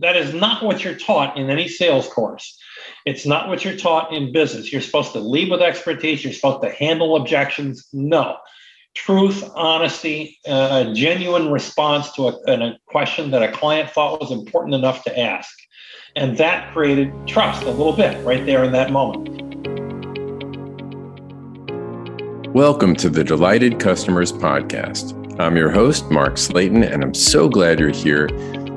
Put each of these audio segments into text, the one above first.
that is not what you're taught in any sales course. It's not what you're taught in business. You're supposed to lead with expertise. You're supposed to handle objections. No. Truth, honesty, uh, a genuine response to a, a question that a client thought was important enough to ask. And that created trust a little bit right there in that moment. Welcome to the Delighted Customers Podcast. I'm your host, Mark Slatin, and I'm so glad you're here,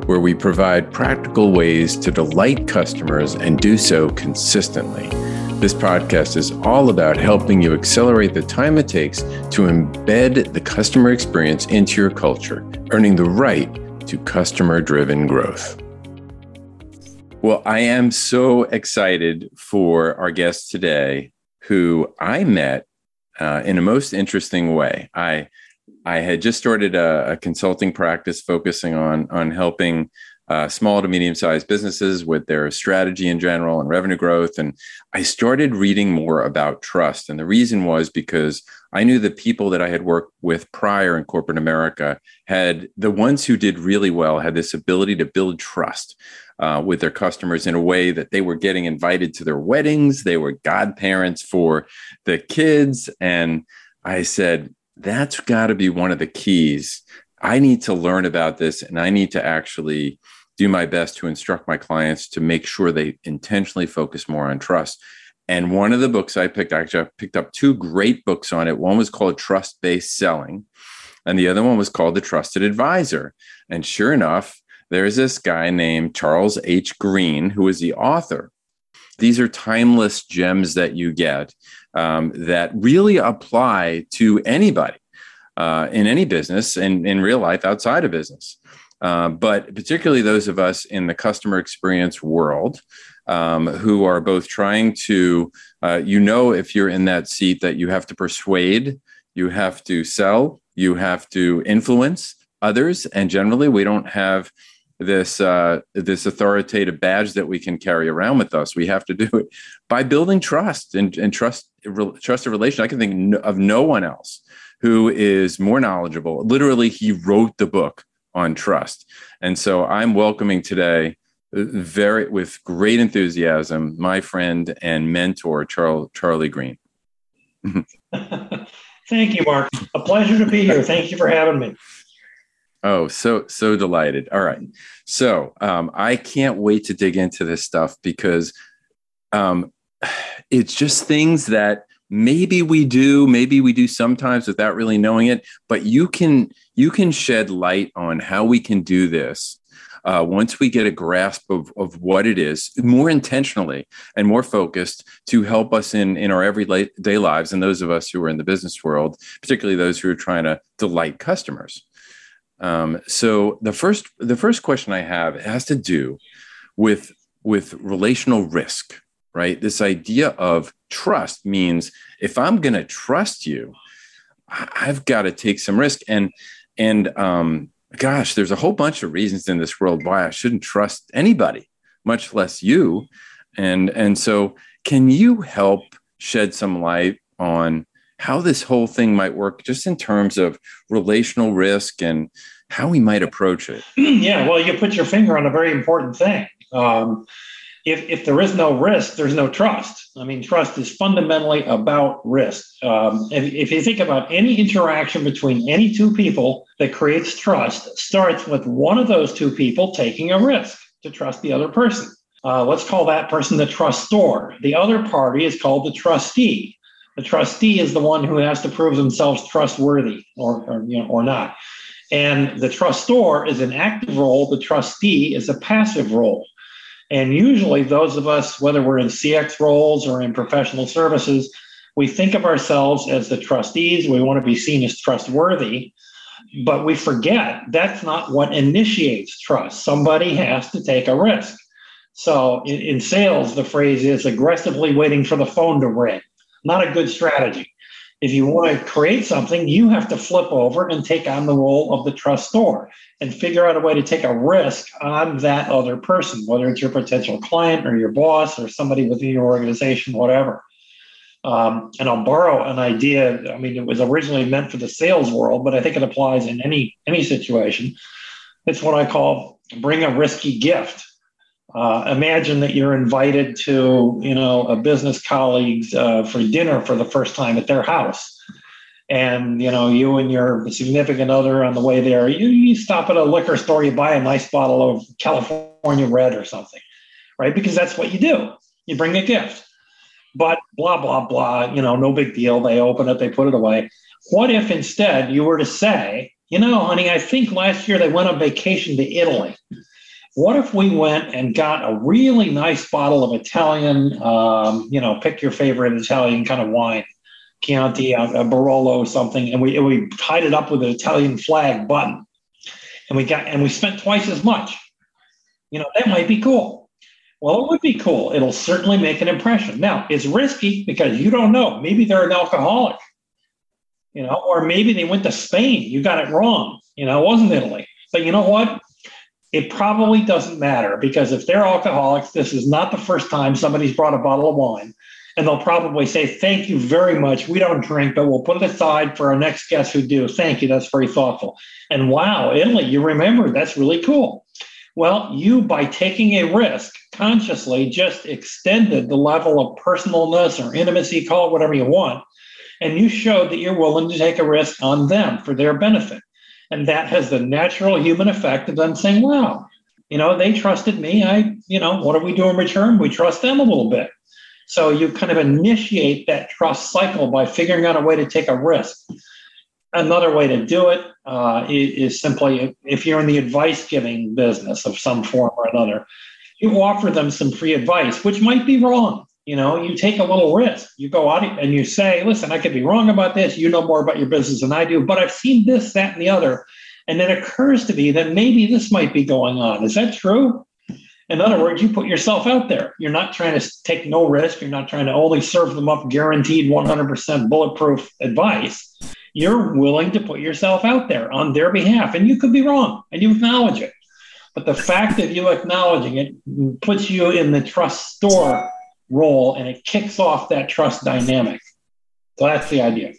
where we provide practical ways to delight customers and do so consistently. This podcast is all about helping you accelerate the time it takes to embed the customer experience into your culture, earning the right to customer driven growth. Well, I am so excited for our guest today, who I met uh, in a most interesting way. I I had just started a, a consulting practice focusing on on helping uh, small to medium sized businesses with their strategy in general and revenue growth. And I started reading more about trust. And the reason was because I knew the people that I had worked with prior in corporate America had the ones who did really well had this ability to build trust. Uh, with their customers in a way that they were getting invited to their weddings, they were godparents for the kids. And I said, that's got to be one of the keys. I need to learn about this and I need to actually do my best to instruct my clients to make sure they intentionally focus more on trust. And one of the books I picked, actually, I picked up two great books on it. One was called Trust Based Selling, and the other one was called The Trusted Advisor. And sure enough, there's this guy named Charles H. Green, who is the author. These are timeless gems that you get um, that really apply to anybody uh, in any business and in real life outside of business. Uh, but particularly those of us in the customer experience world um, who are both trying to, uh, you know, if you're in that seat, that you have to persuade, you have to sell, you have to influence others. And generally, we don't have this uh, this authoritative badge that we can carry around with us. We have to do it by building trust and, and trust trust a relation. I can think of no one else who is more knowledgeable. Literally, he wrote the book on trust, and so I'm welcoming today uh, very with great enthusiasm my friend and mentor Charles Charlie Green. Thank you, Mark. A pleasure to be here. Thank you for having me. Oh, so so delighted. All right. So um, I can't wait to dig into this stuff because um, it's just things that maybe we do, maybe we do sometimes without really knowing it. But you can you can shed light on how we can do this uh, once we get a grasp of, of what it is more intentionally and more focused to help us in, in our everyday lives and those of us who are in the business world, particularly those who are trying to delight customers. Um, so the first the first question I have has to do with with relational risk, right? This idea of trust means if I'm going to trust you, I've got to take some risk. And and um, gosh, there's a whole bunch of reasons in this world why I shouldn't trust anybody, much less you. And and so, can you help shed some light on how this whole thing might work just in terms of relational risk and how we might approach it. yeah, well, you put your finger on a very important thing. Um, if, if there is no risk, there's no trust. I mean, trust is fundamentally about risk. Um, if, if you think about any interaction between any two people that creates trust, starts with one of those two people taking a risk to trust the other person. Uh, let's call that person the trustor. The other party is called the trustee. The trustee is the one who has to prove themselves trustworthy or, or, you know, or not. And the trustor is an active role, the trustee is a passive role. And usually, those of us, whether we're in CX roles or in professional services, we think of ourselves as the trustees. We want to be seen as trustworthy, but we forget that's not what initiates trust. Somebody has to take a risk. So in, in sales, the phrase is aggressively waiting for the phone to ring not a good strategy. If you want to create something, you have to flip over and take on the role of the trustor and figure out a way to take a risk on that other person, whether it's your potential client or your boss or somebody within your organization, whatever. Um, and I'll borrow an idea. I mean, it was originally meant for the sales world, but I think it applies in any any situation. It's what I call bring a risky gift. Uh, imagine that you're invited to, you know, a business colleagues uh, for dinner for the first time at their house, and you know, you and your significant other on the way there, you, you stop at a liquor store, you buy a nice bottle of California Red or something, right? Because that's what you do. You bring a gift, but blah blah blah. You know, no big deal. They open it, they put it away. What if instead you were to say, you know, honey, I think last year they went on vacation to Italy what if we went and got a really nice bottle of Italian, um, you know, pick your favorite Italian kind of wine, Chianti, a, a Barolo, something, and we we tied it up with an Italian flag button, and we got and we spent twice as much. You know, that might be cool. Well, it would be cool. It'll certainly make an impression. Now, it's risky because you don't know. Maybe they're an alcoholic, you know, or maybe they went to Spain. You got it wrong. You know, it wasn't Italy. But you know what? It probably doesn't matter because if they're alcoholics, this is not the first time somebody's brought a bottle of wine. And they'll probably say, Thank you very much. We don't drink, but we'll put it aside for our next guests who do. Thank you. That's very thoughtful. And wow, Italy, you remember. That's really cool. Well, you, by taking a risk, consciously just extended the level of personalness or intimacy, call it whatever you want. And you showed that you're willing to take a risk on them for their benefit. And that has the natural human effect of them saying, wow, you know, they trusted me. I, you know, what do we do in return? We trust them a little bit. So you kind of initiate that trust cycle by figuring out a way to take a risk. Another way to do it uh, is, is simply if you're in the advice giving business of some form or another, you offer them some free advice, which might be wrong. You know, you take a little risk. You go out and you say, listen, I could be wrong about this. You know more about your business than I do, but I've seen this, that, and the other. And it occurs to me that maybe this might be going on. Is that true? In other words, you put yourself out there. You're not trying to take no risk. You're not trying to only serve them up guaranteed 100% bulletproof advice. You're willing to put yourself out there on their behalf. And you could be wrong and you acknowledge it. But the fact of you acknowledging it puts you in the trustor role and it kicks off that trust dynamic. So that's the idea.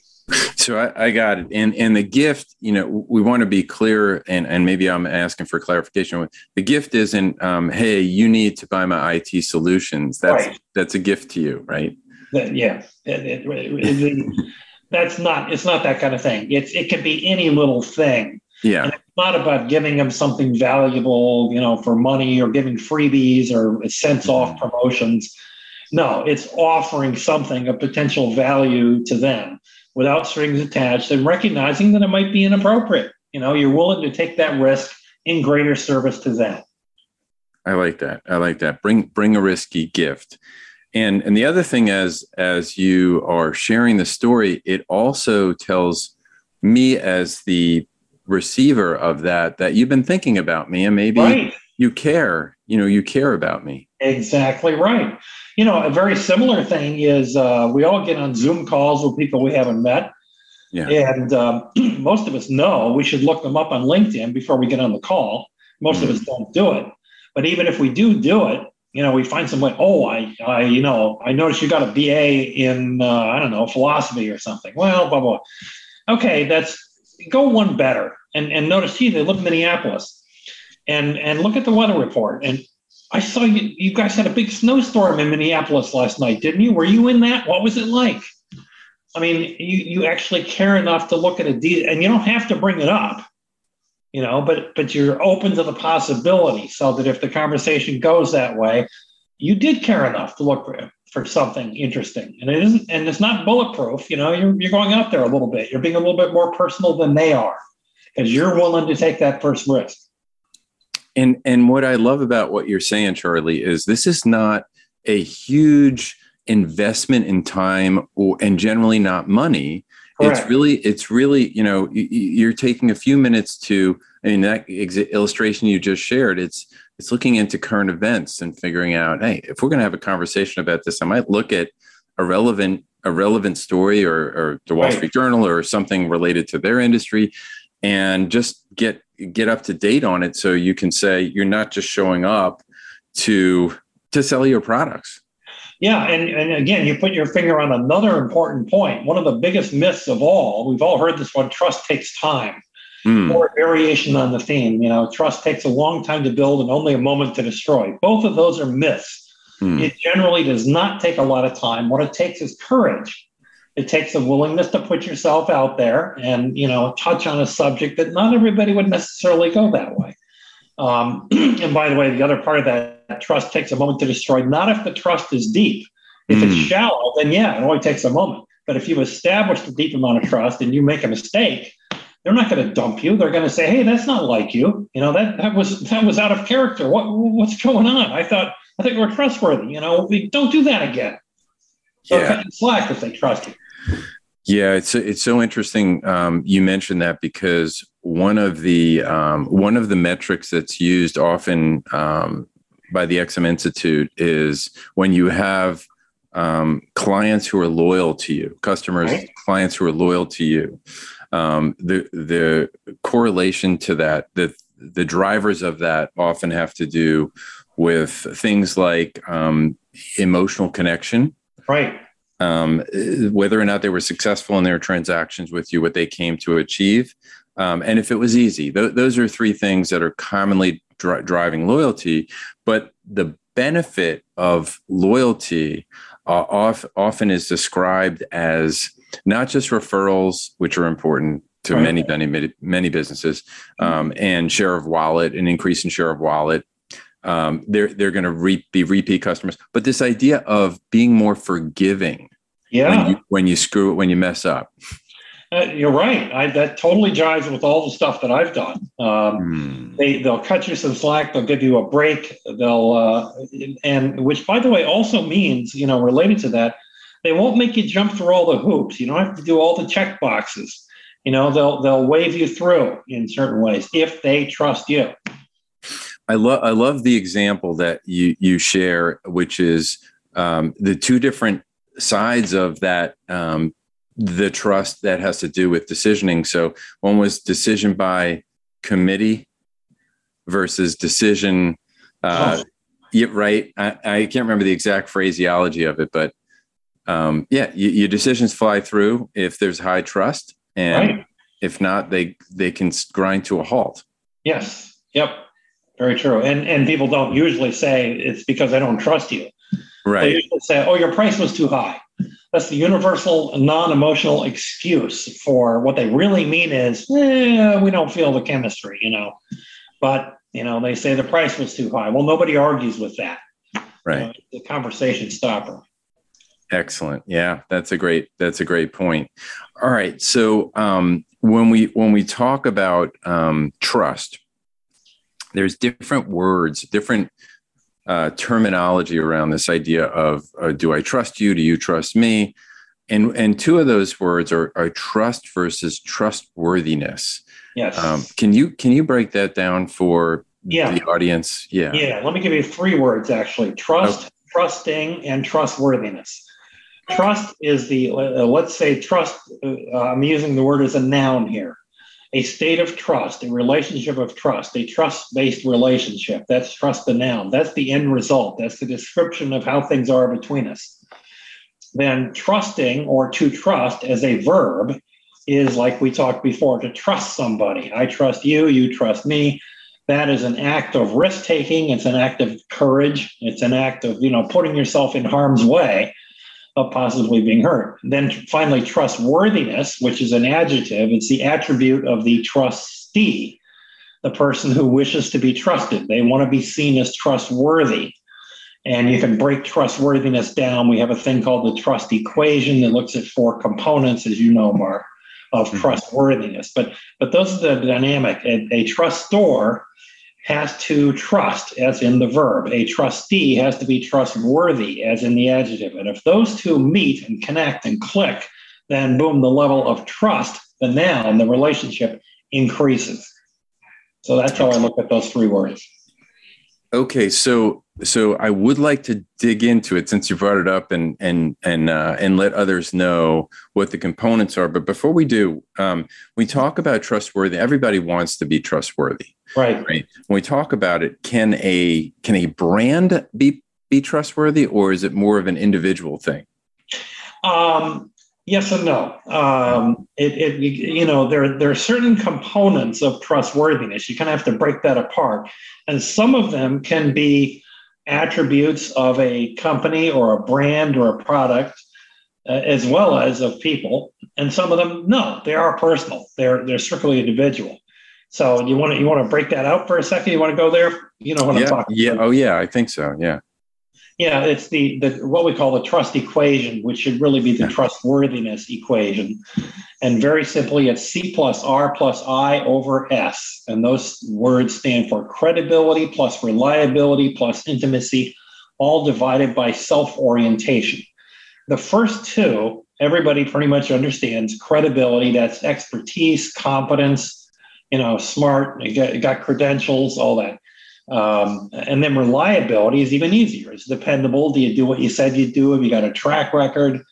So I, I, got it. And and the gift, you know, we want to be clear, and and maybe I'm asking for clarification. The gift isn't, um, hey, you need to buy my IT solutions. That's right. that's a gift to you, right? Yeah, it, it, it, that's not. It's not that kind of thing. It's it could be any little thing. Yeah, and it's not about giving them something valuable, you know, for money or giving freebies or cents off mm-hmm. promotions no, it's offering something of potential value to them without strings attached and recognizing that it might be inappropriate. You know, you're willing to take that risk in greater service to them. I like that. I like that. Bring bring a risky gift. And and the other thing as as you are sharing the story, it also tells me as the receiver of that that you've been thinking about me and maybe right. you care, you know, you care about me. Exactly right you know, a very similar thing is uh, we all get on Zoom calls with people we haven't met. Yeah. And um, most of us know we should look them up on LinkedIn before we get on the call. Most mm-hmm. of us mm. don't do it. But even if we do do it, you know, we find some way, oh, I, I, you know, I noticed you got a BA in, uh, I don't know, philosophy or something. Well, blah, blah. Okay, that's go one better. And, and notice, gee, they live in Minneapolis. And, and look at the weather report. And I saw you. You guys had a big snowstorm in Minneapolis last night, didn't you? Were you in that? What was it like? I mean, you you actually care enough to look at a deal, and you don't have to bring it up, you know. But but you're open to the possibility, so that if the conversation goes that way, you did care enough to look for for something interesting, and it isn't, and it's not bulletproof. You know, you're you're going out there a little bit. You're being a little bit more personal than they are, because you're willing to take that first risk. And and what I love about what you're saying, Charlie, is this is not a huge investment in time or and generally not money. Correct. It's really it's really you know you're taking a few minutes to I mean that ex- illustration you just shared. It's it's looking into current events and figuring out hey if we're going to have a conversation about this, I might look at a relevant a relevant story or, or the Wall right. Street Journal or something related to their industry and just get get up to date on it so you can say you're not just showing up to to sell your products yeah and, and again you put your finger on another important point one of the biggest myths of all we've all heard this one trust takes time mm. or variation on the theme. You know, trust takes a long time to build and only a moment to destroy. Both of those are myths. Mm. It generally does not take a lot of time. What it takes is courage. It takes a willingness to put yourself out there and you know touch on a subject that not everybody would necessarily go that way. Um, and by the way, the other part of that trust takes a moment to destroy. Not if the trust is deep. If mm. it's shallow, then yeah, it only takes a moment. But if you've established a deep amount of trust and you make a mistake, they're not going to dump you. They're going to say, "Hey, that's not like you. You know that that was that was out of character. What what's going on? I thought I think we're trustworthy. You know, we don't do that again." So yeah. slack if they trust you. Yeah, it's it's so interesting. Um, you mentioned that because one of the um, one of the metrics that's used often um, by the XM Institute is when you have um, clients who are loyal to you, customers, right. clients who are loyal to you um, the the correlation to that the the drivers of that often have to do with things like um, emotional connection right um, whether or not they were successful in their transactions with you what they came to achieve um, and if it was easy th- those are three things that are commonly dri- driving loyalty but the benefit of loyalty uh, off, often is described as not just referrals, which are important to right. many, many, many businesses, um, and share of wallet, an increase in share of wallet. Um, they're they're going to re- be repeat customers, but this idea of being more forgiving, yeah, when you, when you screw it, when you mess up, uh, you're right. I, that totally jives with all the stuff that I've done. Um, mm. They they'll cut you some slack. They'll give you a break. They'll uh, and which by the way also means you know related to that they won't make you jump through all the hoops. You don't have to do all the check boxes. You know, they'll they'll wave you through in certain ways if they trust you. I love I love the example that you you share, which is um, the two different sides of that um, the trust that has to do with decisioning. So one was decision by committee versus decision. Uh, oh. Yeah, right. I, I can't remember the exact phraseology of it, but um, yeah, you, your decisions fly through if there's high trust, and right. if not, they they can grind to a halt. Yes. Yep. Very true. And and people don't usually say it's because I don't trust you. Right. They usually say, "Oh, your price was too high." That's the universal non-emotional excuse for what they really mean is, eh, we don't feel the chemistry, you know. But you know, they say the price was too high. Well, nobody argues with that. Right. Know, the conversation stopper. Excellent. Yeah, that's a great that's a great point. All right. So um, when we when we talk about um, trust, there's different words, different uh, terminology around this idea of uh, do I trust you? Do you trust me? And and two of those words are, are trust versus trustworthiness. Yes. Um, can you can you break that down for yeah. the audience? Yeah. Yeah. Let me give you three words actually: trust, okay. trusting, and trustworthiness. Trust is the, uh, let's say, trust, uh, I'm using the word as a noun here. A state of trust, a relationship of trust, a trust based relationship. That's trust the noun. That's the end result. That's the description of how things are between us. Then trusting or to trust as a verb is like we talked before to trust somebody. I trust you, you trust me. That is an act of risk taking. It's an act of courage. It's an act of, you know, putting yourself in harm's way of possibly being hurt. Then finally, trustworthiness, which is an adjective, it's the attribute of the trustee, the person who wishes to be trusted. They want to be seen as trustworthy. And you can break trustworthiness down. We have a thing called the trust equation that looks at four components, as you know, Mark, of mm-hmm. trustworthiness. But but those are the dynamic. A, a trustor has to trust, as in the verb. A trustee has to be trustworthy, as in the adjective. And if those two meet and connect and click, then boom, the level of trust, the noun, the relationship increases. So that's how I look at those three words. Okay, so so I would like to dig into it since you brought it up and and and uh, and let others know what the components are. But before we do, um, we talk about trustworthy. Everybody wants to be trustworthy, right? Right. When we talk about it, can a can a brand be be trustworthy, or is it more of an individual thing? Um, Yes and no. Um, it, it, you know, there, there are certain components of trustworthiness. You kind of have to break that apart. And some of them can be attributes of a company or a brand or a product, uh, as well as of people. And some of them, no, they are personal. They're, they're strictly individual. So you want to, you want to break that out for a second? You want to go there? You know what yeah, I'm talking yeah. about. Oh yeah, I think so. Yeah. Yeah, it's the, the what we call the trust equation, which should really be the trustworthiness equation. And very simply, it's C plus R plus I over S. And those words stand for credibility plus reliability plus intimacy, all divided by self orientation. The first two, everybody pretty much understands credibility, that's expertise, competence, you know, smart, you got, you got credentials, all that. Um, and then reliability is even easier. It's dependable. Do you do what you said you'd do? Have you got a track record?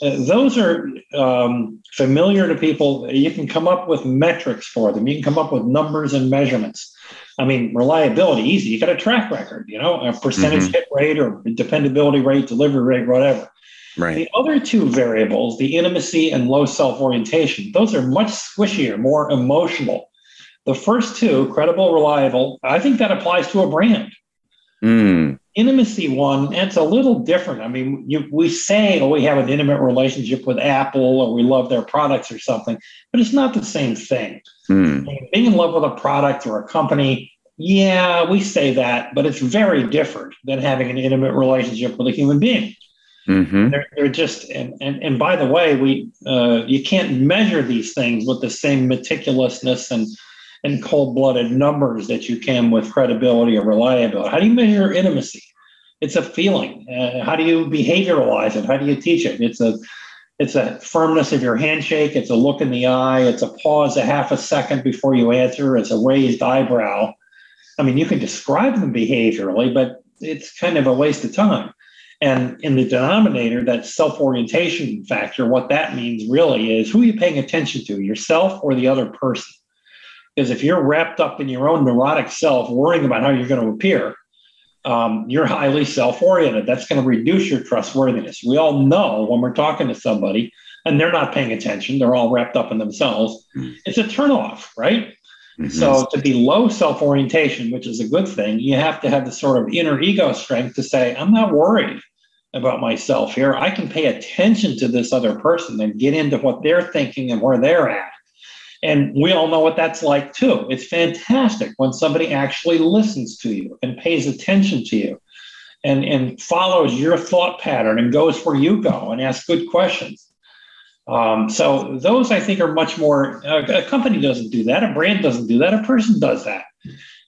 Uh, those are um, familiar to people. You can come up with metrics for them. You can come up with numbers and measurements. I mean, reliability, easy. You got a track record, you know, a percentage mm-hmm. hit rate or dependability rate, delivery rate, whatever. Right. The other two variables, the intimacy and low self orientation, those are much squishier, more emotional. The first two, credible, reliable, I think that applies to a brand. Mm. Intimacy one, it's a little different. I mean, you, we say, oh, we have an intimate relationship with Apple or we love their products or something, but it's not the same thing. Mm. being in love with a product or a company, yeah, we say that, but it's very different than having an intimate relationship with a human being. Mm-hmm. They're, they're, just and, and and by the way, we uh, you can't measure these things with the same meticulousness and and cold blooded numbers that you can with credibility or reliability. How do you measure intimacy? It's a feeling. Uh, how do you behavioralize it? How do you teach it? It's a it's a firmness of your handshake. It's a look in the eye. It's a pause a half a second before you answer. It's a raised eyebrow. I mean, you can describe them behaviorally, but it's kind of a waste of time. And in the denominator, that self orientation factor, what that means really is who are you paying attention to, yourself or the other person? Because if you're wrapped up in your own neurotic self, worrying about how you're going to appear, um, you're highly self oriented. That's going to reduce your trustworthiness. We all know when we're talking to somebody and they're not paying attention, they're all wrapped up in themselves, mm-hmm. it's a turnoff, right? Mm-hmm. So to be low self orientation, which is a good thing, you have to have the sort of inner ego strength to say, I'm not worried about myself here. I can pay attention to this other person and get into what they're thinking and where they're at. And we all know what that's like too. It's fantastic when somebody actually listens to you and pays attention to you and, and follows your thought pattern and goes where you go and asks good questions. Um, so those I think are much more, a company doesn't do that. A brand doesn't do that. A person does that.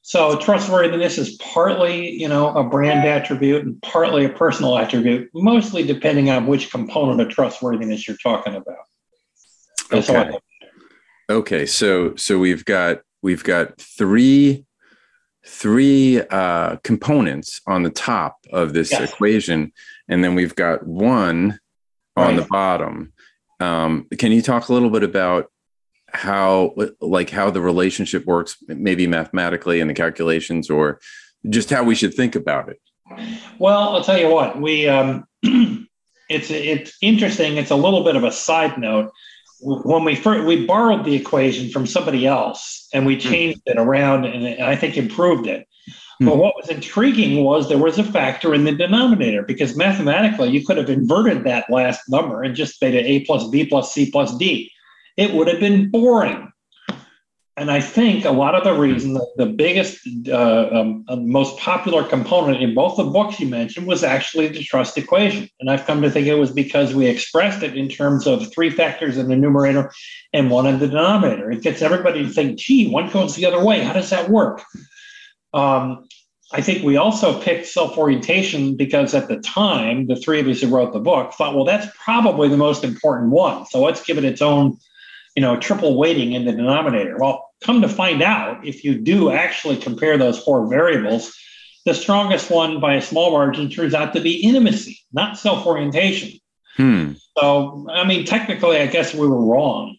So trustworthiness is partly, you know, a brand attribute and partly a personal attribute, mostly depending on which component of trustworthiness you're talking about. Okay. Okay, so so we've got we've got three three uh, components on the top of this yes. equation, and then we've got one right. on the bottom. Um, can you talk a little bit about how like how the relationship works, maybe mathematically in the calculations, or just how we should think about it? Well, I'll tell you what we. Um, it's it's interesting. It's a little bit of a side note when we first, we borrowed the equation from somebody else and we hmm. changed mm. it around and I think improved it. Mm. But what was intriguing was there was a factor in the denominator because mathematically you could have inverted that last number and just made it a plus b plus c plus d. It would have been boring and I think a lot of the reason the, biggest, uh, um, uh, most popular component in both the books you mentioned was actually the trust equation. And I've come to think it was because we expressed it in terms of three factors in the numerator and one in the denominator. It gets everybody to think, gee, one goes the other way. How does that work? Um, I think we also picked self orientation because at the time, the three of us who wrote the book thought, well, that's probably the most important one. So let's give it its own you know, triple weighting in the denominator. Well, come to find out, if you do actually compare those four variables, the strongest one by a small margin turns out to be intimacy, not self orientation. Hmm. So, I mean, technically, I guess we were wrong.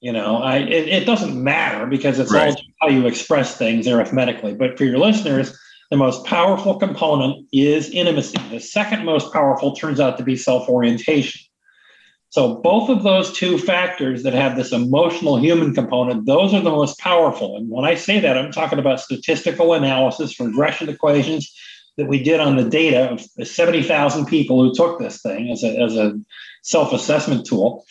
You know, I, it, it doesn't matter because it's right. all how you express things arithmetically. But for your listeners, the most powerful component is intimacy. The second most powerful turns out to be self orientation. So both of those two factors that have this emotional human component, those are the most powerful. And when I say that, I'm talking about statistical analysis, regression equations that we did on the data of 70,000 people who took this thing as a, as a self-assessment tool.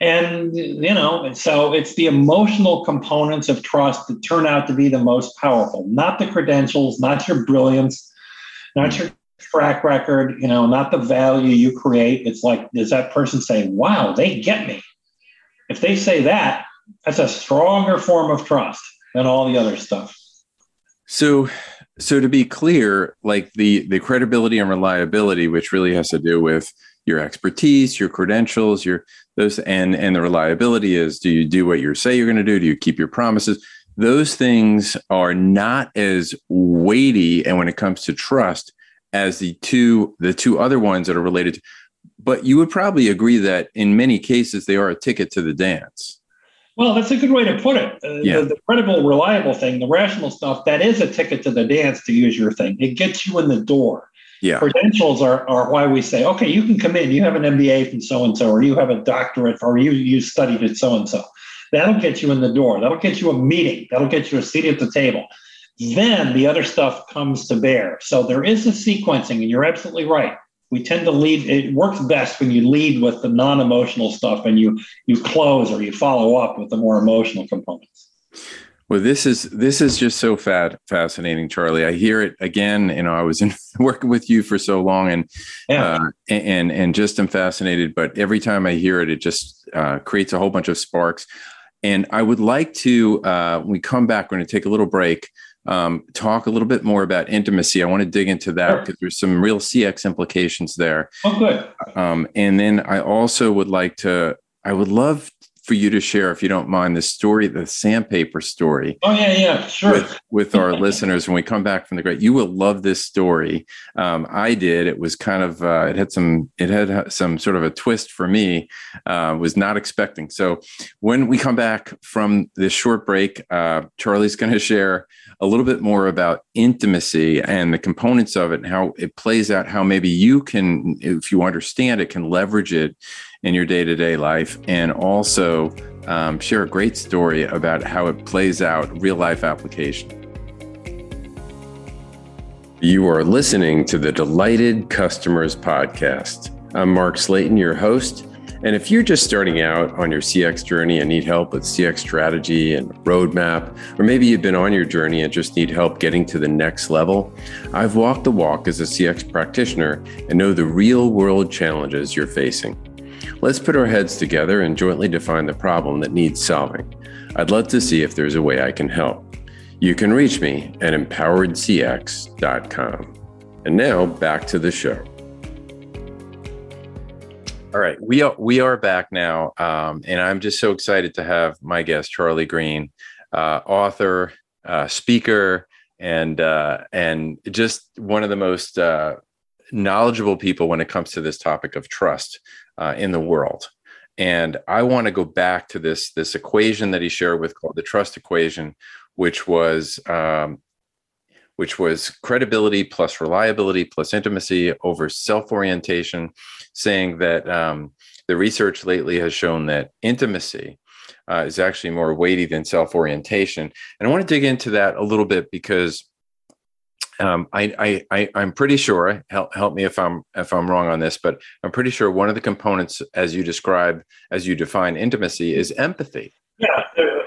And, you know, so it's the emotional components of trust that turn out to be the most powerful, not the credentials, not your brilliance, not your track record, you know, not the value you create. It's like, does that person say, wow, they get me? If they say that, that's a stronger form of trust than all the other stuff. So, so to be clear, like the the credibility and reliability, which really has to do with your expertise, your credentials, your those and and the reliability is do you do what you say you're going to do? Do you keep your promises? Those things are not as weighty and when it comes to trust as the two the two other ones that are related. To, but you would probably agree that in many cases they are a ticket to the dance. Well that's a good way to put it. Uh, yeah. the, the, credible reliable thing the rational stuff that is a ticket to the dance to use your thing. It gets you in the door. Yeah. credentials are, are why we say okay you can come in. You have an mba from so and so or you have a doctorate or you you studied at so and so that'll get you in the door. That'll get you a meeting. That'll get you a seat at the table then the other stuff comes to bear. So there is a sequencing, and you're absolutely right. We tend to lead. It works best when you lead with the non-emotional stuff, and you you close or you follow up with the more emotional components. Well, this is this is just so fat fascinating, Charlie. I hear it again. You know, I was in, working with you for so long, and yeah. uh, and and just am fascinated. But every time I hear it, it just uh, creates a whole bunch of sparks. And I would like to, uh, when we come back, we're going to take a little break um, talk a little bit more about intimacy. I want to dig into that because sure. there's some real CX implications there. Oh, good. Um, and then I also would like to, I would love for you to share, if you don't mind, the story, the sandpaper story. Oh yeah, yeah, sure. With, with our listeners, when we come back from the great, you will love this story. Um, I did. It was kind of, uh, it had some, it had some sort of a twist for me. Uh, was not expecting. So when we come back from this short break, uh, Charlie's going to share a little bit more about intimacy and the components of it and how it plays out. How maybe you can, if you understand it, can leverage it in your day to day life, and also um, share a great story about how it plays out real life application. You are listening to the Delighted Customers Podcast. I'm Mark Slatin, your host. And if you're just starting out on your CX journey and need help with CX strategy and roadmap, or maybe you've been on your journey and just need help getting to the next level, I've walked the walk as a CX practitioner and know the real world challenges you're facing. Let's put our heads together and jointly define the problem that needs solving. I'd love to see if there's a way I can help. You can reach me at empoweredcx.com. And now back to the show. All right, we are we are back now, um, and I'm just so excited to have my guest Charlie Green, uh, author, uh, speaker, and uh, and just one of the most uh, knowledgeable people when it comes to this topic of trust uh, in the world. And I want to go back to this this equation that he shared with called the trust equation, which was um, which was credibility plus reliability plus intimacy over self orientation, saying that um, the research lately has shown that intimacy uh, is actually more weighty than self orientation. And I want to dig into that a little bit because um, I, I, I, am pretty sure. Help, help me if I'm if I'm wrong on this, but I'm pretty sure one of the components, as you describe, as you define intimacy, is empathy. Yeah, yes,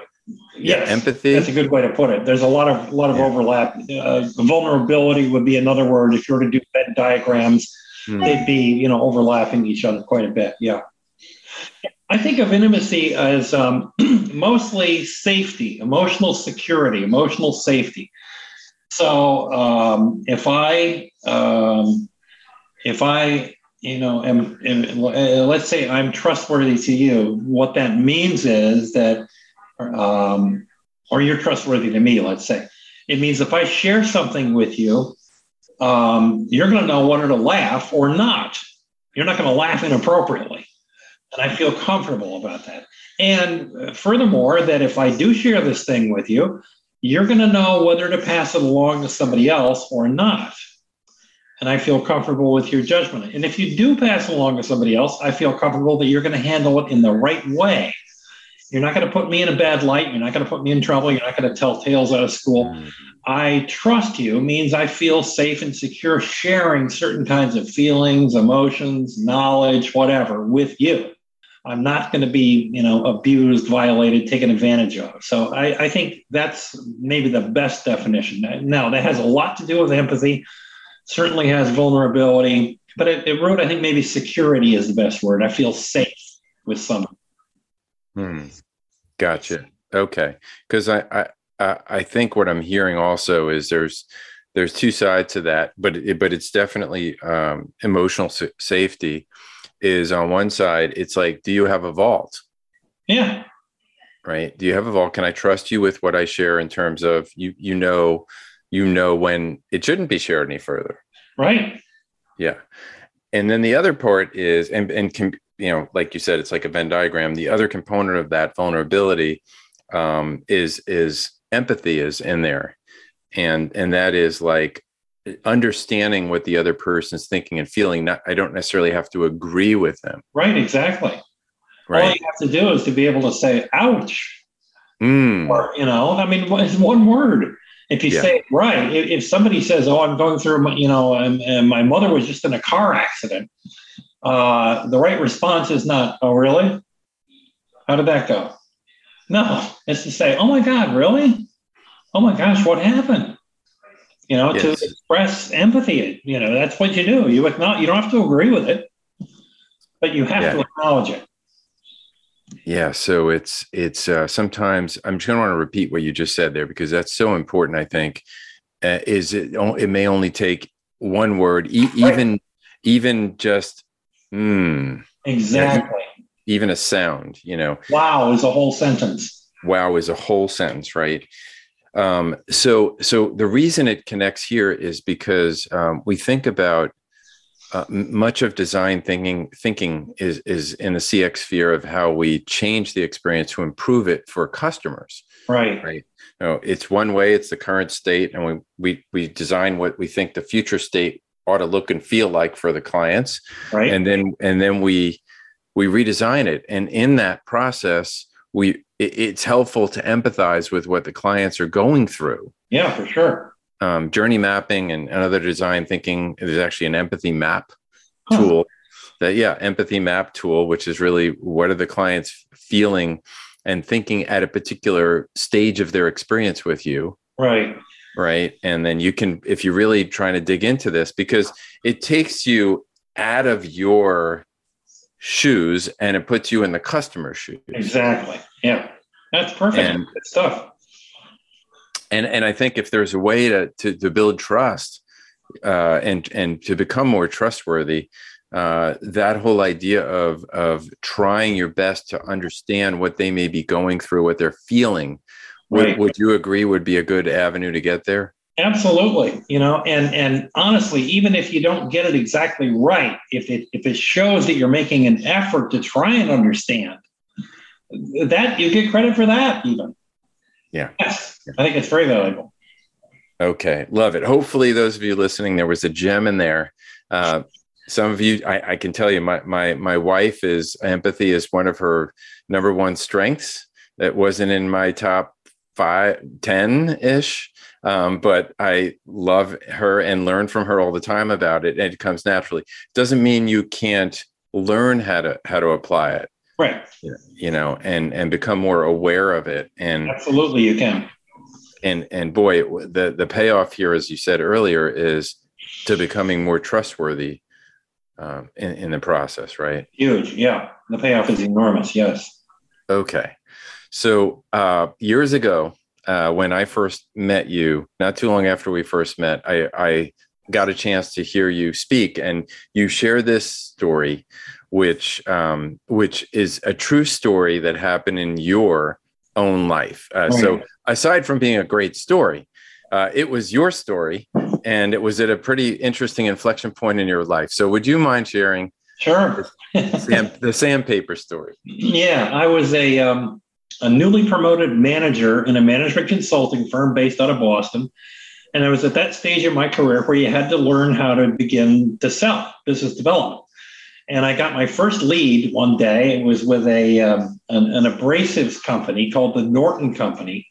yeah, empathy. That's a good way to put it. There's a lot of lot of yeah. overlap. Uh, vulnerability would be another word. If you were to do Venn diagrams, hmm. they'd be you know overlapping each other quite a bit. Yeah. I think of intimacy as um, mostly safety, emotional security, emotional safety. So um, if I um, if I you know am, am, let's say I'm trustworthy to you, what that means is that um, or you're trustworthy to me. Let's say it means if I share something with you, um, you're going to know whether to laugh or not. You're not going to laugh inappropriately, and I feel comfortable about that. And uh, furthermore, that if I do share this thing with you, you're going to know whether to pass it along to somebody else or not. and I feel comfortable with your judgment. And if you do pass along to somebody else, I feel comfortable that you're going to handle it in the right way. You're not going to put me in a bad light. You're not going to put me in trouble. You're not going to tell tales out of school. Mm-hmm. I trust you means I feel safe and secure sharing certain kinds of feelings, emotions, knowledge, whatever with you. I'm not going to be, you know, abused, violated, taken advantage of. So I, I think that's maybe the best definition. Now that has a lot to do with empathy certainly has vulnerability, but it, at root, I think maybe security is the best word. I feel safe with someone. Hmm. Gotcha. Okay. Because I, I, I think what I'm hearing also is there's there's two sides to that, but it, but it's definitely um, emotional safety. Is on one side, it's like, do you have a vault? Yeah. Right. Do you have a vault? Can I trust you with what I share in terms of you? You know, you know when it shouldn't be shared any further. Right. Yeah. And then the other part is, and, and can, you know, like you said, it's like a Venn diagram. The other component of that vulnerability um, is is empathy is in there, and and that is like understanding what the other person's thinking and feeling. Not, I don't necessarily have to agree with them. Right. Exactly. Right. All you have to do is to be able to say, "Ouch," mm. or you know, I mean, it's one word. If you yeah. say it right, if, if, somebody says, "Oh, I'm going through," my, you know, and, and, my mother was just in a car accident, uh, the right response is not, "Oh, really? How did that go?" No, it's to say, "Oh my God, really? Oh my gosh, what happened?" You know, yes. to express empathy. You know, that's what you do. You acknowledge. You don't have to agree with it, but you have yeah. to acknowledge it. Yeah, so it's it's uh, sometimes I'm just going to want to repeat what you just said there because that's so important. I think uh, is it it may only take one word, e- even even just mm, exactly even a sound. You know, wow is a whole sentence. Wow is a whole sentence, right? Um, so so the reason it connects here is because um, we think about uh, much of design thinking thinking is is in the CX sphere of how we change the experience to improve it for customers. Right. Right. You know, it's one way, it's the current state, and we we we design what we think the future state ought to look and feel like for the clients. Right. And then and then we we redesign it. And in that process, we it, it's helpful to empathize with what the clients are going through. Yeah, for sure um, journey mapping and, other design thinking. There's actually an empathy map huh. tool that, yeah, empathy map tool, which is really what are the clients feeling and thinking at a particular stage of their experience with you. Right. Right. And then you can, if you're really trying to dig into this, because it takes you out of your shoes and it puts you in the customer's shoes. Exactly. Yeah. That's perfect. And, Good stuff and and I think if there's a way to to, to build trust uh, and and to become more trustworthy, uh, that whole idea of of trying your best to understand what they may be going through, what they're feeling, would, would you agree would be a good avenue to get there? Absolutely, you know, and and honestly, even if you don't get it exactly right, if it if it shows that you're making an effort to try and understand, that you get credit for that even. Yeah. Yes. I think it's very valuable. Okay. Love it. Hopefully, those of you listening, there was a gem in there. Uh, some of you, I, I, can tell you, my, my, my wife is empathy is one of her number one strengths. That wasn't in my top five, 10 ish. Um, but I love her and learn from her all the time about it. And it comes naturally. Doesn't mean you can't learn how to, how to apply it. Right. You know and and become more aware of it and absolutely you can. And and boy the the payoff here as you said earlier is to becoming more trustworthy um, in, in the process right? Huge yeah. The payoff is enormous yes. Okay. So uh, years ago uh, when i first met you not too long after we first met i i got a chance to hear you speak and you share this story which um, which is a true story that happened in your own life. Uh, So aside from being a great story, uh, it was your story, and it was at a pretty interesting inflection point in your life. So would you mind sharing? Sure. the, sand, the sandpaper story. Yeah, I was a um, a newly promoted manager in a management consulting firm based out of Boston. And I was at that stage of my career where you had to learn how to begin to sell business development. And I got my first lead one day. It was with a um, an, an abrasives company called the Norton Company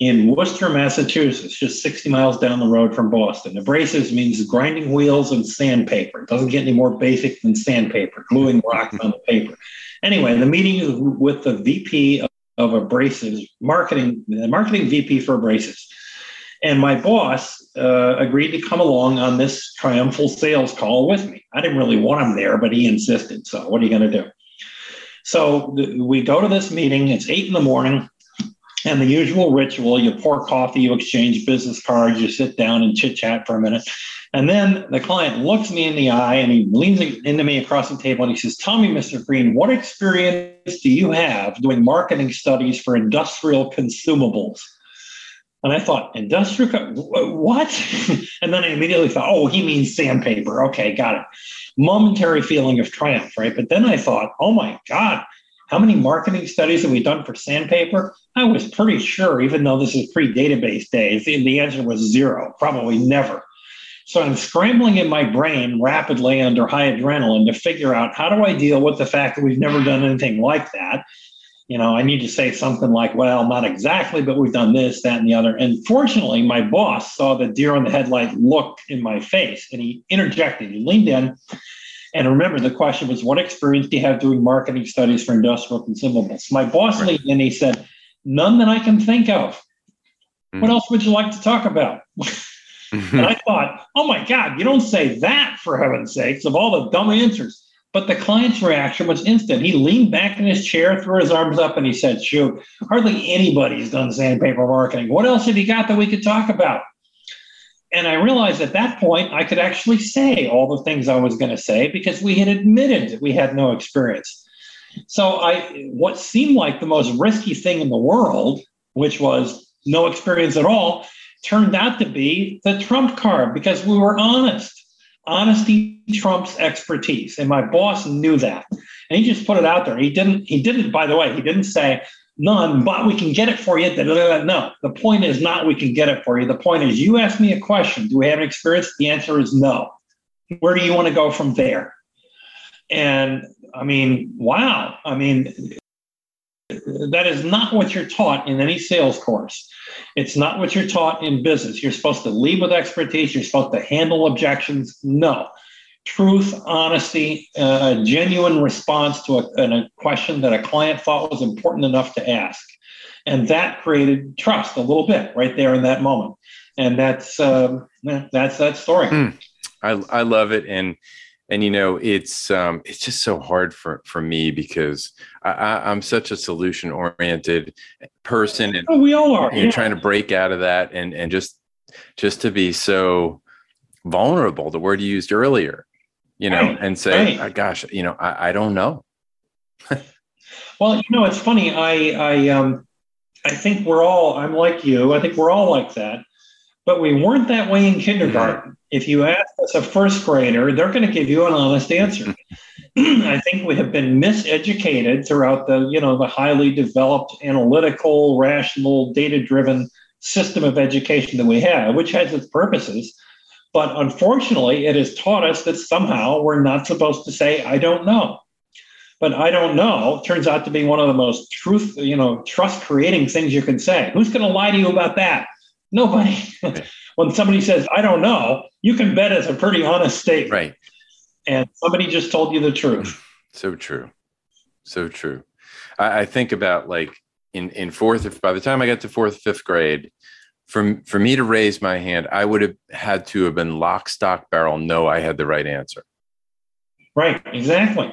in Worcester, Massachusetts, just 60 miles down the road from Boston. Abrasives means grinding wheels and sandpaper. It doesn't get any more basic than sandpaper, gluing rocks on the paper. Anyway, the meeting with the VP of, abrasives, marketing, the marketing VP for abrasives. And my boss uh, agreed to come along on this triumphal sales call with me. I didn't really want him there, but he insisted. So, what are you going to do? So, th- we go to this meeting. It's eight in the morning. And the usual ritual you pour coffee, you exchange business cards, you sit down and chit chat for a minute. And then the client looks me in the eye and he leans into me across the table and he says, Tell me, Mr. Green, what experience do you have doing marketing studies for industrial consumables? And I thought, industrial, what? and then I immediately thought, oh, he means sandpaper. Okay, got it. Momentary feeling of triumph, right? But then I thought, oh my God, how many marketing studies have we done for sandpaper? I was pretty sure, even though this is pre database days, the answer was zero, probably never. So I'm scrambling in my brain rapidly under high adrenaline to figure out how do I deal with the fact that we've never done anything like that. You know, I need to say something like, well, not exactly, but we've done this, that, and the other. And fortunately, my boss saw the deer in the headlight look in my face and he interjected. He leaned in and remember, the question was, what experience do you have doing marketing studies for industrial consumables? My boss right. leaned in, he said, none that I can think of. Mm. What else would you like to talk about? and I thought, oh my God, you don't say that for heaven's sakes of all the dumb answers. But the client's reaction was instant. He leaned back in his chair, threw his arms up, and he said, Shoot, hardly anybody's done sandpaper marketing. What else have you got that we could talk about? And I realized at that point I could actually say all the things I was going to say because we had admitted that we had no experience. So I what seemed like the most risky thing in the world, which was no experience at all, turned out to be the trump card because we were honest. Honesty trumps expertise. And my boss knew that. And he just put it out there. He didn't, he didn't, by the way, he didn't say, none, but we can get it for you. No, the point is not we can get it for you. The point is you ask me a question. Do we have an experience? The answer is no. Where do you want to go from there? And I mean, wow. I mean, that is not what you're taught in any sales course. It's not what you're taught in business. You're supposed to lead with expertise. You're supposed to handle objections. No truth, honesty, uh, a genuine response to a, a, question that a client thought was important enough to ask. And that created trust a little bit right there in that moment. And that's um, that's that story. Mm, I, I love it. And and you know it's um, it's just so hard for for me because I, I, am such a solution oriented person and oh, we all are you know, trying to break out of that and and just just to be so vulnerable the word you used earlier you know, right, and say, right. oh, gosh, you know, I, I don't know. well, you know, it's funny. I, I, um, I think we're all, I'm like you, I think we're all like that, but we weren't that way in kindergarten. Mm-hmm. If you ask us a first grader, they're going to give you an honest answer. I think we have been miseducated throughout the, you know, the highly developed, analytical, rational, data-driven system of education that we have, which has its purposes. But unfortunately, it has taught us that somehow we're not supposed to say, I don't know. But I don't know turns out to be one of the most truth, you know, trust creating things you can say. Who's going to lie to you about that? Nobody. when somebody says, I don't know, you can bet it's a pretty honest statement. Right. And somebody just told you the truth. So true. So true. I, I think about like in, in fourth, by the time I got to fourth, fifth grade, for for me to raise my hand, I would have had to have been lock, stock, barrel. No, I had the right answer. Right. Exactly.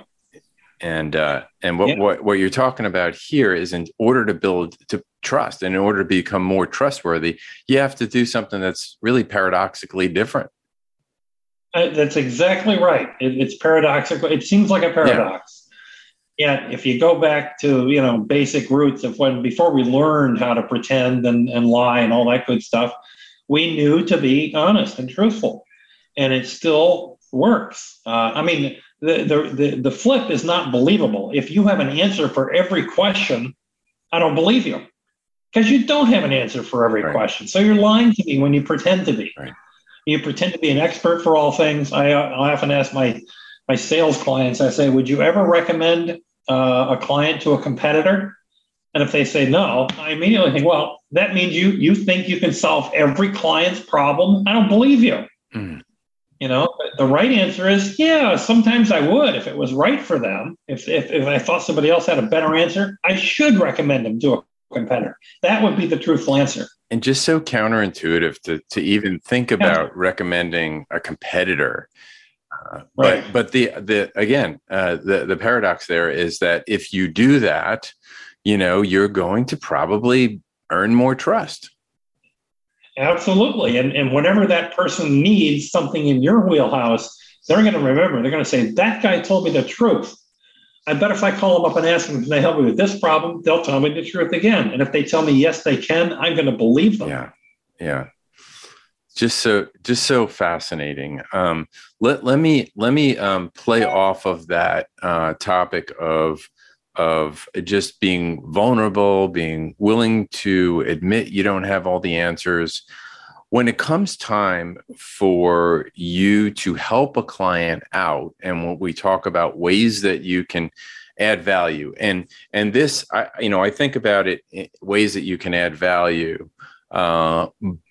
And uh, and what, yeah. what what you're talking about here is in order to build to trust, and in order to become more trustworthy, you have to do something that's really paradoxically different. Uh, that's exactly right. It, it's paradoxical. It seems like a paradox. Yeah yet if you go back to you know basic roots of when before we learned how to pretend and, and lie and all that good stuff we knew to be honest and truthful and it still works uh, i mean the, the, the, the flip is not believable if you have an answer for every question i don't believe you because you don't have an answer for every right. question. So you're lying to me when you pretend to be. Right. You pretend to be an expert for all things. I, I often ask my my sales clients. I say, "Would you ever recommend uh, a client to a competitor?" And if they say no, I immediately think, "Well, that means you you think you can solve every client's problem." I don't believe you. Mm. You know, the right answer is yeah. Sometimes I would if it was right for them. If, if if I thought somebody else had a better answer, I should recommend them to a competitor. That would be the truthful answer. And just so counterintuitive to to even think about recommending a competitor. Uh, right. But but the the again uh, the the paradox there is that if you do that, you know you're going to probably earn more trust. Absolutely. And, and whenever that person needs something in your wheelhouse, they're going to remember. They're going to say, that guy told me the truth. I bet if I call them up and ask them, can they help me with this problem? They'll tell me the truth again. And if they tell me yes, they can, I'm going to believe them. Yeah. Yeah. Just so, just so fascinating. Um, let, let me, let me um, play off of that uh, topic of, of just being vulnerable, being willing to admit you don't have all the answers. When it comes time for you to help a client out, and when we talk about ways that you can add value, and and this, I, you know, I think about it ways that you can add value. Uh,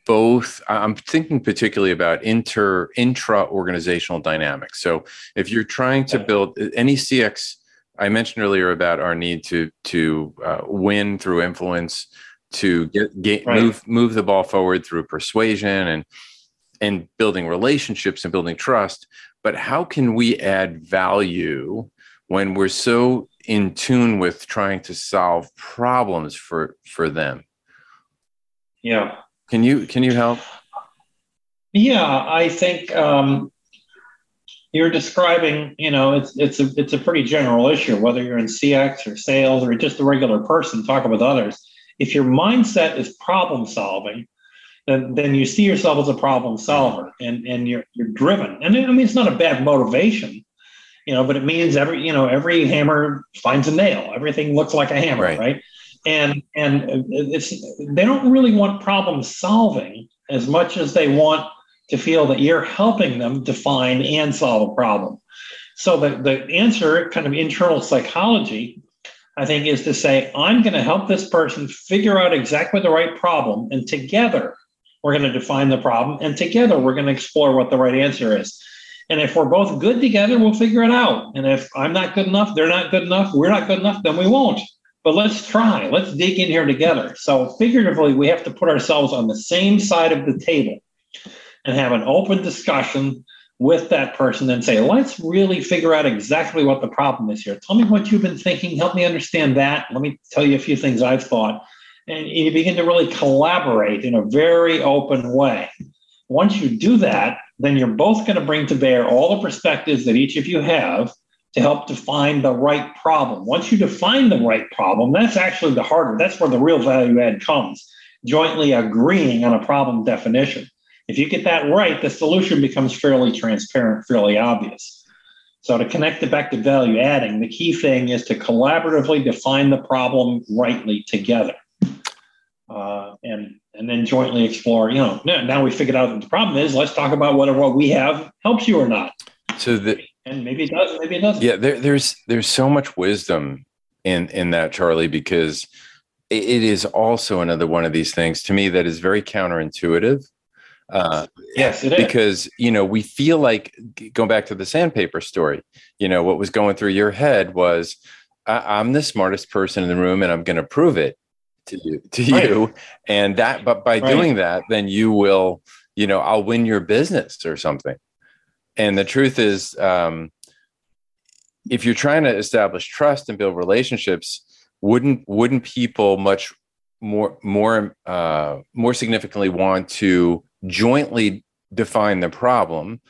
both, I'm thinking particularly about inter intra organizational dynamics. So if you're trying to build any CX I mentioned earlier about our need to to uh, win through influence, to get, get right. move move the ball forward through persuasion and and building relationships and building trust. But how can we add value when we're so in tune with trying to solve problems for for them? Yeah. Can you can you help? Yeah, I think um, you're describing, you know, it's it's a it's a pretty general issue, whether you're in CX or sales or just a regular person talking with others. If your mindset is problem solving, then then you see yourself as a problem solver and and you're you're driven. And I mean it's not a bad motivation, you know, but it means every, you know, every hammer finds a nail. Everything looks like a hammer, right? right? And and it's they don't really want problem solving as much as they want to feel that you're helping them define and solve a problem. So the, the answer, kind of internal psychology, I think, is to say, I'm going to help this person figure out exactly the right problem. And together, we're going to define the problem. And together, we're going to explore what the right answer is. And if we're both good together, we'll figure it out. And if I'm not good enough, they're not good enough, we're not good enough, then we won't. But let's try. Let's dig in here together. So, figuratively, we have to put ourselves on the same side of the table and have an open discussion with that person and say, let's really figure out exactly what the problem is here. Tell me what you've been thinking. Help me understand that. Let me tell you a few things I've thought. And you begin to really collaborate in a very open way. Once you do that, then you're both going to bring to bear all the perspectives that each of you have to help define the right problem. Once you define the right problem, that's actually the harder, that's where the real value add comes, jointly agreeing on a problem definition. If you get that right, the solution becomes fairly transparent, fairly obvious. So to connect it back to value adding, the key thing is to collaboratively define the problem rightly together. Uh, and and then jointly explore, you know, now we figured out what the problem is, let's talk about whether what we have helps you or not. So the and maybe it does, maybe it doesn't. Yeah, there, there's there's so much wisdom in in that, Charlie, because it is also another one of these things to me that is very counterintuitive uh, yes, because you know we feel like going back to the sandpaper story. You know what was going through your head was, I- am the smartest person in the room, and I'm going to prove it to you. To right. you, and that. But by right. doing that, then you will, you know, I'll win your business or something. And the truth is, um, if you're trying to establish trust and build relationships, wouldn't wouldn't people much more more uh, more significantly want to jointly define the problem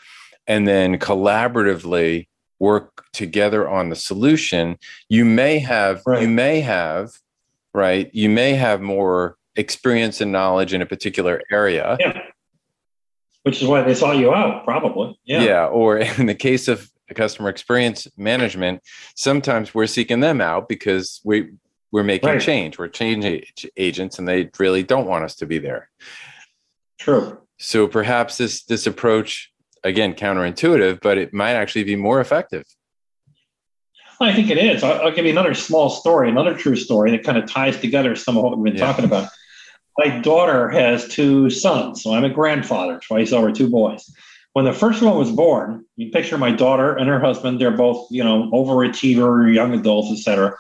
and then collaboratively work together on the solution you may have right. you may have right you may have more experience and knowledge in a particular area yeah. which is why they sought you out probably yeah yeah or in the case of customer experience management sometimes we're seeking them out because we we're making right. change. We're change agents, and they really don't want us to be there. True. So perhaps this this approach, again, counterintuitive, but it might actually be more effective. I think it is. I'll, I'll, give you another small story, another true story that kind of ties together some of what we've been yeah. talking about. My daughter has two sons, so I'm a grandfather twice over two boys. When the first one was born, you picture my daughter and her husband. They're both, you know, overachiever, young adults, etc.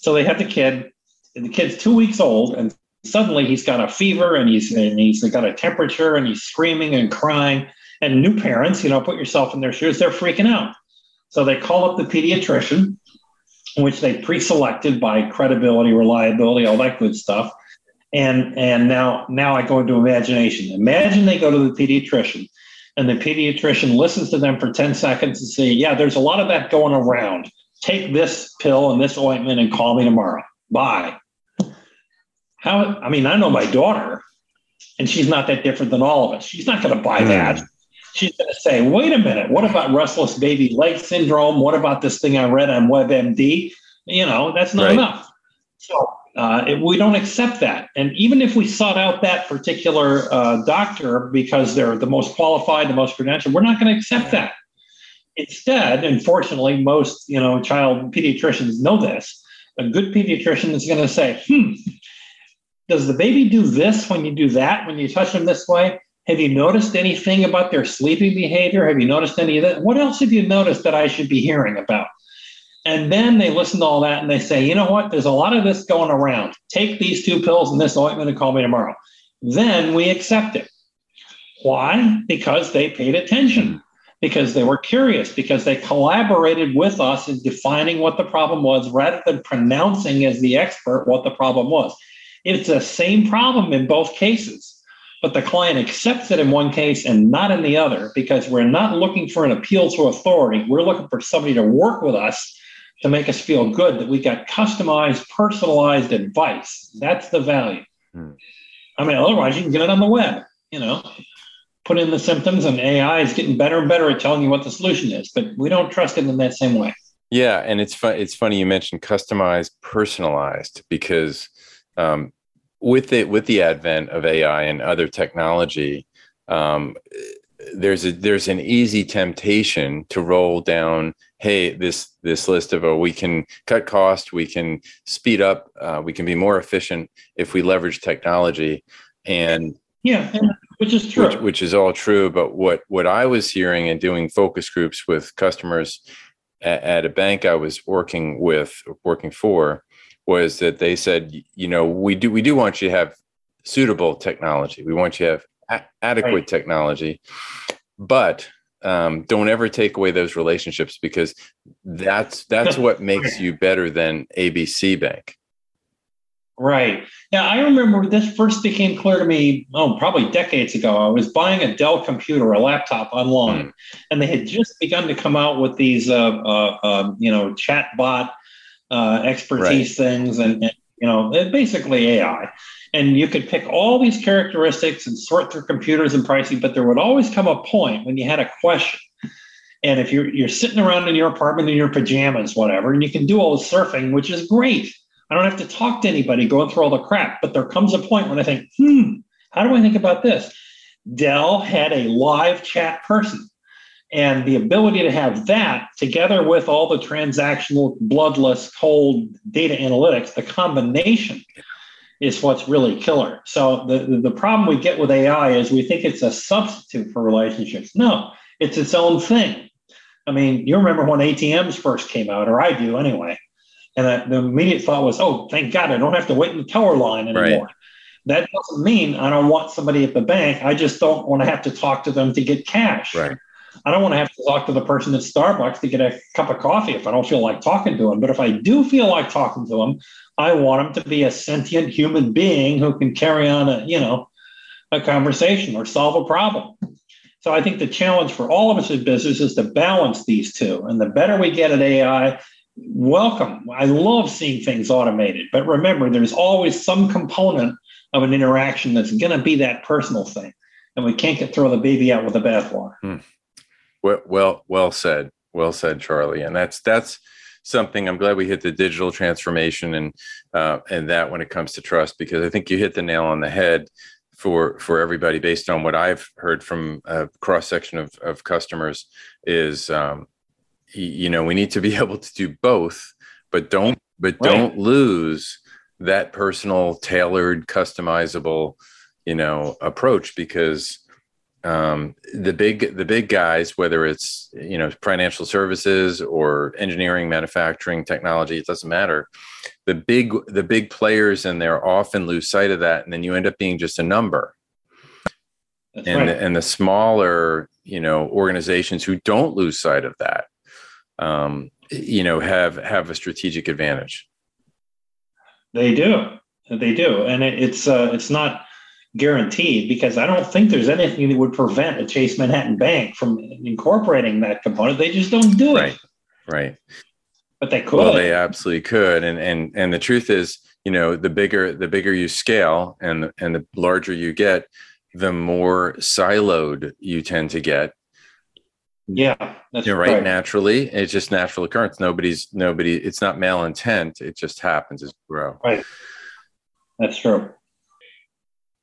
So they have the kid. And the kid's two weeks old, and suddenly he's got a fever, and he's and he's got a temperature, and he's screaming and crying. And new parents, you know, put yourself in their shoes. They're freaking out. So they call up the pediatrician, which they pre-selected by credibility, reliability, all that good stuff. And and now now I go into imagination. Imagine they go to the pediatrician and the pediatrician listens to them for 10 seconds and say, Yeah, there's a lot of that going around. Take this pill and this ointment and call me tomorrow. Bye. How I mean, I know my daughter, and she's not that different than all of us. She's not going to buy that. She's going to say, wait a minute, what about restless baby leg syndrome? What about this thing I read on WebMD? You know, that's not right. enough. So uh, it, we don't accept that. And even if we sought out that particular uh, doctor because they're the most qualified, the most credentialed, we're not going to accept that. Instead, unfortunately, most you know child pediatricians know this. A good pediatrician is going to say, "Hmm, does the baby do this when you do that? When you touch them this way? Have you noticed anything about their sleeping behavior? Have you noticed any of that? What else have you noticed that I should be hearing about?" And then they listen to all that and they say, you know what? There's a lot of this going around. Take these two pills and this ointment and call me tomorrow. Then we accept it. Why? Because they paid attention, because they were curious, because they collaborated with us in defining what the problem was rather than pronouncing as the expert what the problem was. It's the same problem in both cases, but the client accepts it in one case and not in the other because we're not looking for an appeal to authority. We're looking for somebody to work with us to make us feel good that we got customized, personalized advice. That's the value. Hmm. I mean, otherwise you can get it on the web, you know, put in the symptoms and AI is getting better and better at telling you what the solution is, but we don't trust it in that same way. Yeah. And it's fun. It's funny you mentioned customized, personalized because um, with it, with the advent of AI and other technology, um, there's a there's an easy temptation to roll down hey this this list of oh we can cut cost we can speed up uh, we can be more efficient if we leverage technology and yeah which is true which, which is all true but what what i was hearing and doing focus groups with customers at, at a bank i was working with working for was that they said you know we do we do want you to have suitable technology we want you to have a- adequate right. technology but um, don't ever take away those relationships because that's that's what makes you better than ABC Bank. Right. Yeah, I remember this first became clear to me, oh, probably decades ago. I was buying a Dell computer, a laptop online, mm. and they had just begun to come out with these, uh, uh, uh, you know, chat bot uh, expertise right. things and, and, you know, basically AI and you could pick all these characteristics and sort through computers and pricing, but there would always come a point when you had a question. And if you're you're sitting around in your apartment in your pajamas, whatever, and you can do all the surfing, which is great. I don't have to talk to anybody going through all the crap. But there comes a point when I think, hmm, how do I think about this? Dell had a live chat person. And the ability to have that together with all the transactional, bloodless, cold data analytics, the combination is what's really killer. So the, the, problem we get with AI is we think it's a substitute for relationships. No, it's its own thing. I mean, you remember when ATMs first came out, or I do anyway. And the, the immediate thought was, oh, thank God, I don't have to wait in the teller line anymore. Right. That doesn't mean I don't want somebody at the bank. I just don't want to have to talk to them to get cash. Right. I don't want to have to talk to the person at Starbucks to get a cup of coffee if I don't feel like talking to them. But if I do feel like talking to them, I want them to be a sentient human being who can carry on a, you know, a conversation or solve a problem. So I think the challenge for all of us in business is to balance these two. And the better we get at AI, welcome. I love seeing things automated. But remember, there's always some component of an interaction that's going to be that personal thing. And we can't get throw the baby out with the bathwater. Hmm. Well, well, well said. Well said, Charlie. And that's that's something. I'm glad we hit the digital transformation and uh, and that when it comes to trust, because I think you hit the nail on the head for for everybody based on what I've heard from a cross section of, of customers is um, you know we need to be able to do both, but don't but right. don't lose that personal, tailored, customizable you know approach because um, the big the big guys, whether it's you know financial services or engineering, manufacturing, technology, it doesn't matter. The big the big players in there often lose sight of that, and then you end up being just a number. That's and right. the, and the smaller you know organizations who don't lose sight of that, um, you know, have have a strategic advantage. They do, they do, and it, it's uh, it's not guaranteed because I don't think there's anything that would prevent a Chase Manhattan Bank from incorporating that component. They just don't do it. Right. Right. But they could. Well, they absolutely could. And and and the truth is, you know, the bigger the bigger you scale and and the larger you get, the more siloed you tend to get. Yeah, that's you know, right. right. Naturally, it's just natural occurrence. Nobody's nobody. It's not malintent. It just happens as you grow. Right. That's true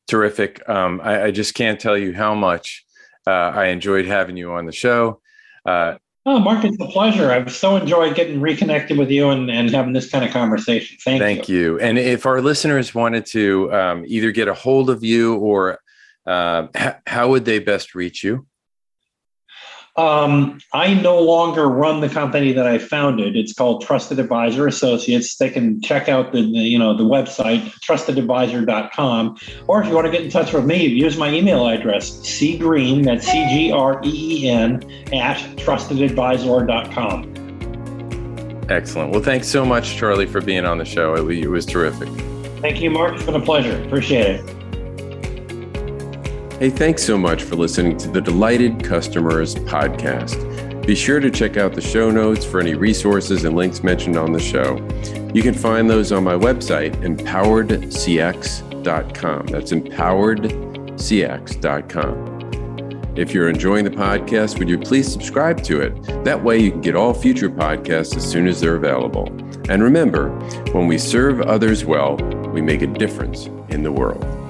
terrific. Um, I, I, just can't tell you how much uh, I enjoyed having you on the show. Uh, oh, Mark, it's a pleasure. I've so enjoyed getting reconnected with you and, and having this kind of conversation. Thank, you. thank you. you. And if our listeners wanted to um, either get a hold of you or uh, h- how would they best reach you? Um, I no longer run the company that I founded. It's called Trusted Advisor Associates. They can check out the, the you know the website trustedadvisor.com, or if you want to get in touch with me, use my email address cgreen that's c g r e e n at trustedadvisor.com. Excellent. Well, thanks so much, Charlie, for being on the show. It, it was terrific. Thank you, Mark. It's been a pleasure. Appreciate it. Hey, thanks so much for listening to the Delighted Customers podcast. Be sure to check out the show notes for any resources and links mentioned on the show. You can find those on my website, empoweredcx.com. That's empoweredcx.com. If you're enjoying the podcast, would you please subscribe to it? That way you can get all future podcasts as soon as they're available. And remember, when we serve others well, we make a difference in the world.